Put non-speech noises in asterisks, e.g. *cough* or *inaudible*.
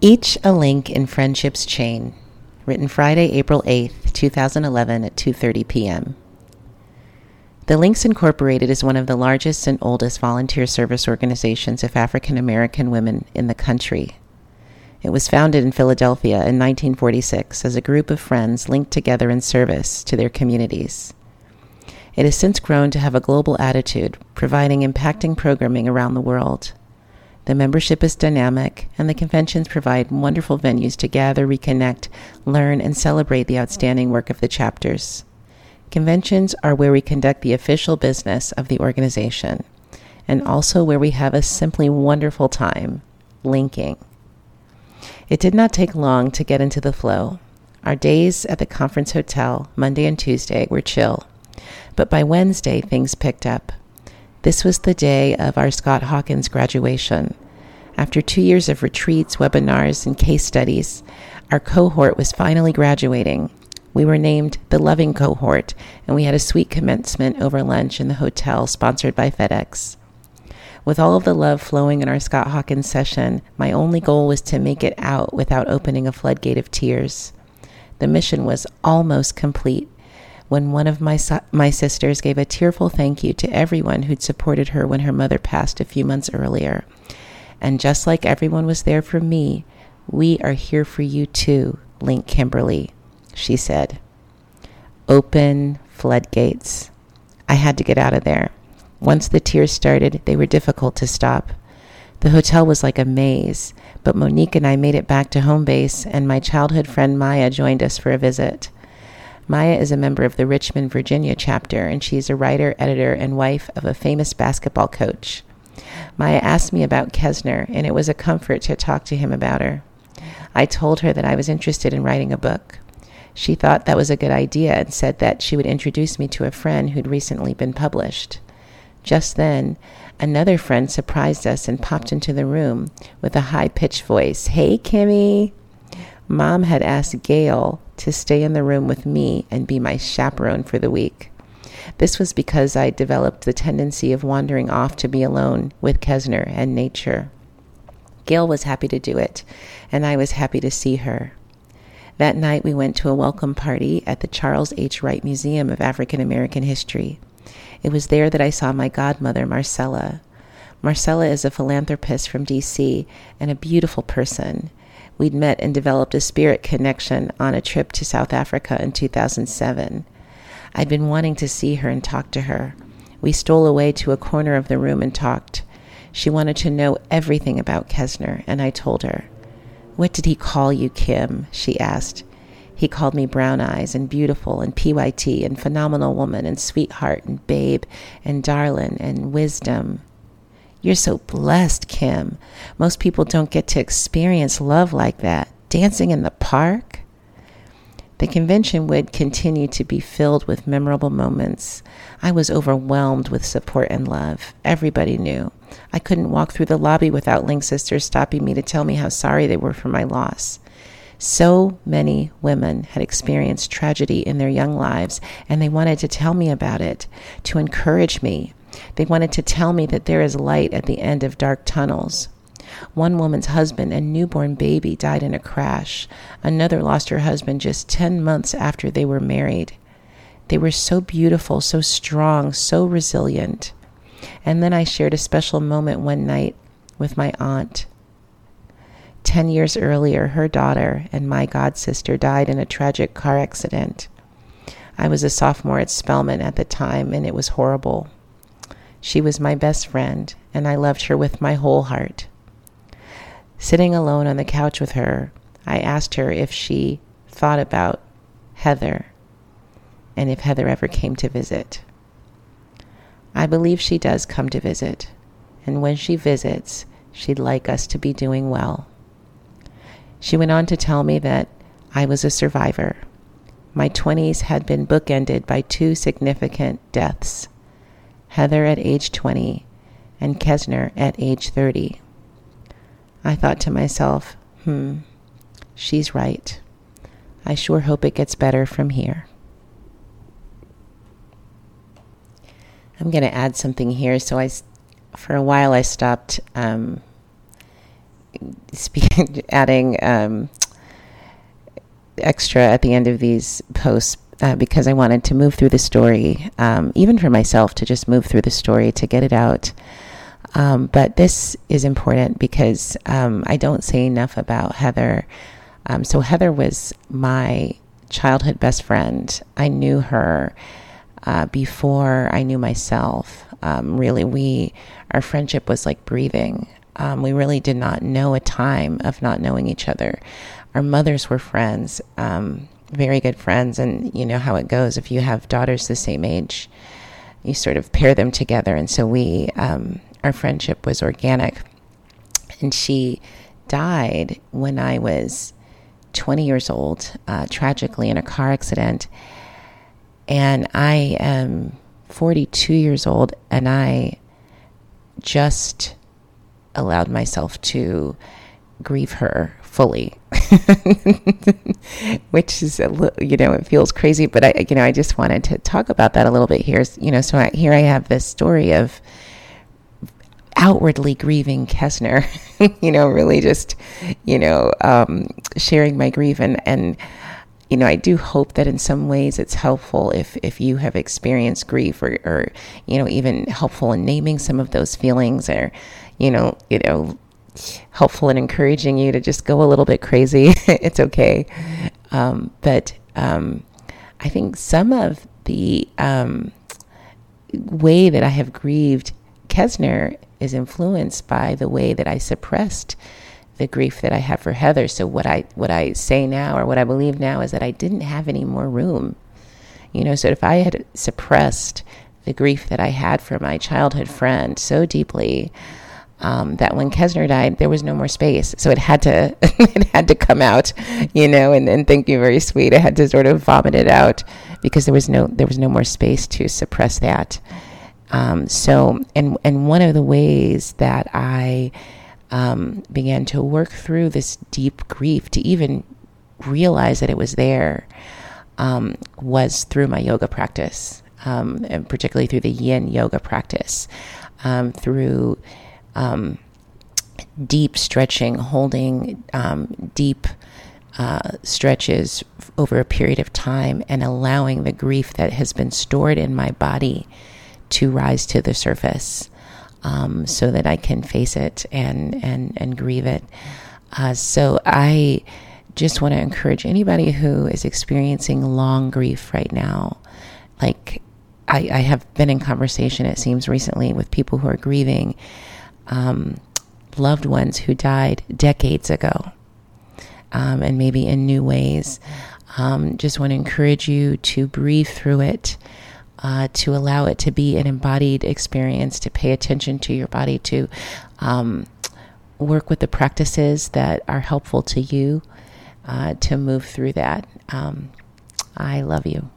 Each a link in friendship's chain. Written Friday, April 8th, 2011 at 2:30 p.m. The Links Incorporated is one of the largest and oldest volunteer service organizations of African American women in the country. It was founded in Philadelphia in 1946 as a group of friends linked together in service to their communities. It has since grown to have a global attitude, providing impacting programming around the world. The membership is dynamic, and the conventions provide wonderful venues to gather, reconnect, learn, and celebrate the outstanding work of the chapters. Conventions are where we conduct the official business of the organization, and also where we have a simply wonderful time linking. It did not take long to get into the flow. Our days at the conference hotel, Monday and Tuesday, were chill, but by Wednesday, things picked up. This was the day of our Scott Hawkins graduation. After two years of retreats, webinars, and case studies, our cohort was finally graduating. We were named the Loving Cohort, and we had a sweet commencement over lunch in the hotel sponsored by FedEx. With all of the love flowing in our Scott Hawkins session, my only goal was to make it out without opening a floodgate of tears. The mission was almost complete when one of my, my sisters gave a tearful thank you to everyone who'd supported her when her mother passed a few months earlier. And just like everyone was there for me, we are here for you too, Link Kimberly, she said. Open floodgates. I had to get out of there. Once the tears started, they were difficult to stop. The hotel was like a maze, but Monique and I made it back to home base, and my childhood friend Maya joined us for a visit. Maya is a member of the Richmond, Virginia chapter, and she is a writer, editor, and wife of a famous basketball coach. Maya asked me about Kesner, and it was a comfort to talk to him about her. I told her that I was interested in writing a book. She thought that was a good idea and said that she would introduce me to a friend who'd recently been published. Just then, another friend surprised us and popped into the room with a high pitched voice Hey, Kimmy! Mom had asked Gail to stay in the room with me and be my chaperone for the week. This was because I developed the tendency of wandering off to be alone with Kesner and nature. Gail was happy to do it, and I was happy to see her. That night, we went to a welcome party at the Charles H. Wright Museum of African American History. It was there that I saw my godmother, Marcella. Marcella is a philanthropist from D.C. and a beautiful person. We'd met and developed a spirit connection on a trip to South Africa in 2007. I'd been wanting to see her and talk to her. We stole away to a corner of the room and talked. She wanted to know everything about Kesner, and I told her. What did he call you, Kim? she asked. He called me brown eyes and beautiful and PYT and phenomenal woman and sweetheart and babe and darling and wisdom. You're so blessed, Kim. Most people don't get to experience love like that. Dancing in the park? The convention would continue to be filled with memorable moments. I was overwhelmed with support and love. Everybody knew. I couldn't walk through the lobby without Link Sisters stopping me to tell me how sorry they were for my loss. So many women had experienced tragedy in their young lives, and they wanted to tell me about it, to encourage me, they wanted to tell me that there is light at the end of dark tunnels. One woman's husband and newborn baby died in a crash. Another lost her husband just 10 months after they were married. They were so beautiful, so strong, so resilient. And then I shared a special moment one night with my aunt. Ten years earlier, her daughter and my god sister died in a tragic car accident. I was a sophomore at Spelman at the time, and it was horrible. She was my best friend, and I loved her with my whole heart. Sitting alone on the couch with her, I asked her if she thought about Heather and if Heather ever came to visit. I believe she does come to visit, and when she visits, she'd like us to be doing well. She went on to tell me that I was a survivor. My 20s had been bookended by two significant deaths Heather at age 20, and Kesner at age 30. I thought to myself, hmm, she's right. I sure hope it gets better from here. I'm going to add something here. So I, for a while, I stopped um, speaking, *laughs* adding um, extra at the end of these posts uh, because I wanted to move through the story, um, even for myself, to just move through the story to get it out. Um, but this is important because um, I don't say enough about Heather. Um, so, Heather was my childhood best friend. I knew her uh, before I knew myself. Um, really, we our friendship was like breathing. Um, we really did not know a time of not knowing each other. Our mothers were friends, um, very good friends, and you know how it goes. If you have daughters the same age, you sort of pair them together. And so we, um, our friendship was organic. And she died when I was 20 years old, uh, tragically in a car accident. And I am 42 years old, and I just allowed myself to grieve her fully, *laughs* which is a little, you know, it feels crazy, but I, you know, I just wanted to talk about that a little bit here. You know, so I, here I have this story of outwardly grieving Kesner, *laughs* you know, really just, you know, um, sharing my grief and, and, you know, I do hope that in some ways it's helpful if, if you have experienced grief or, or, you know, even helpful in naming some of those feelings or, you know, you know, helpful in encouraging you to just go a little bit crazy. *laughs* it's okay. Um, but um, I think some of the um, way that I have grieved Kesner is influenced by the way that I suppressed the grief that I have for Heather. So what I what I say now or what I believe now is that I didn't have any more room. You know, so if I had suppressed the grief that I had for my childhood friend so deeply um, that when Kesner died, there was no more space. So it had to *laughs* it had to come out, you know. And, and thank you, very sweet. I had to sort of vomit it out because there was no there was no more space to suppress that. Um, so and and one of the ways that I um, began to work through this deep grief to even realize that it was there um, was through my yoga practice, um, and particularly through the yin yoga practice, um, through um, deep stretching, holding um, deep uh, stretches over a period of time, and allowing the grief that has been stored in my body to rise to the surface um, so that I can face it and and and grieve it. Uh, so I just want to encourage anybody who is experiencing long grief right now. Like I, I have been in conversation, it seems recently, with people who are grieving um, loved ones who died decades ago, um, and maybe in new ways. Um, just want to encourage you to breathe through it uh, to allow it to be an embodied experience, to pay attention to your body, to um, work with the practices that are helpful to you, uh, to move through that. Um, I love you.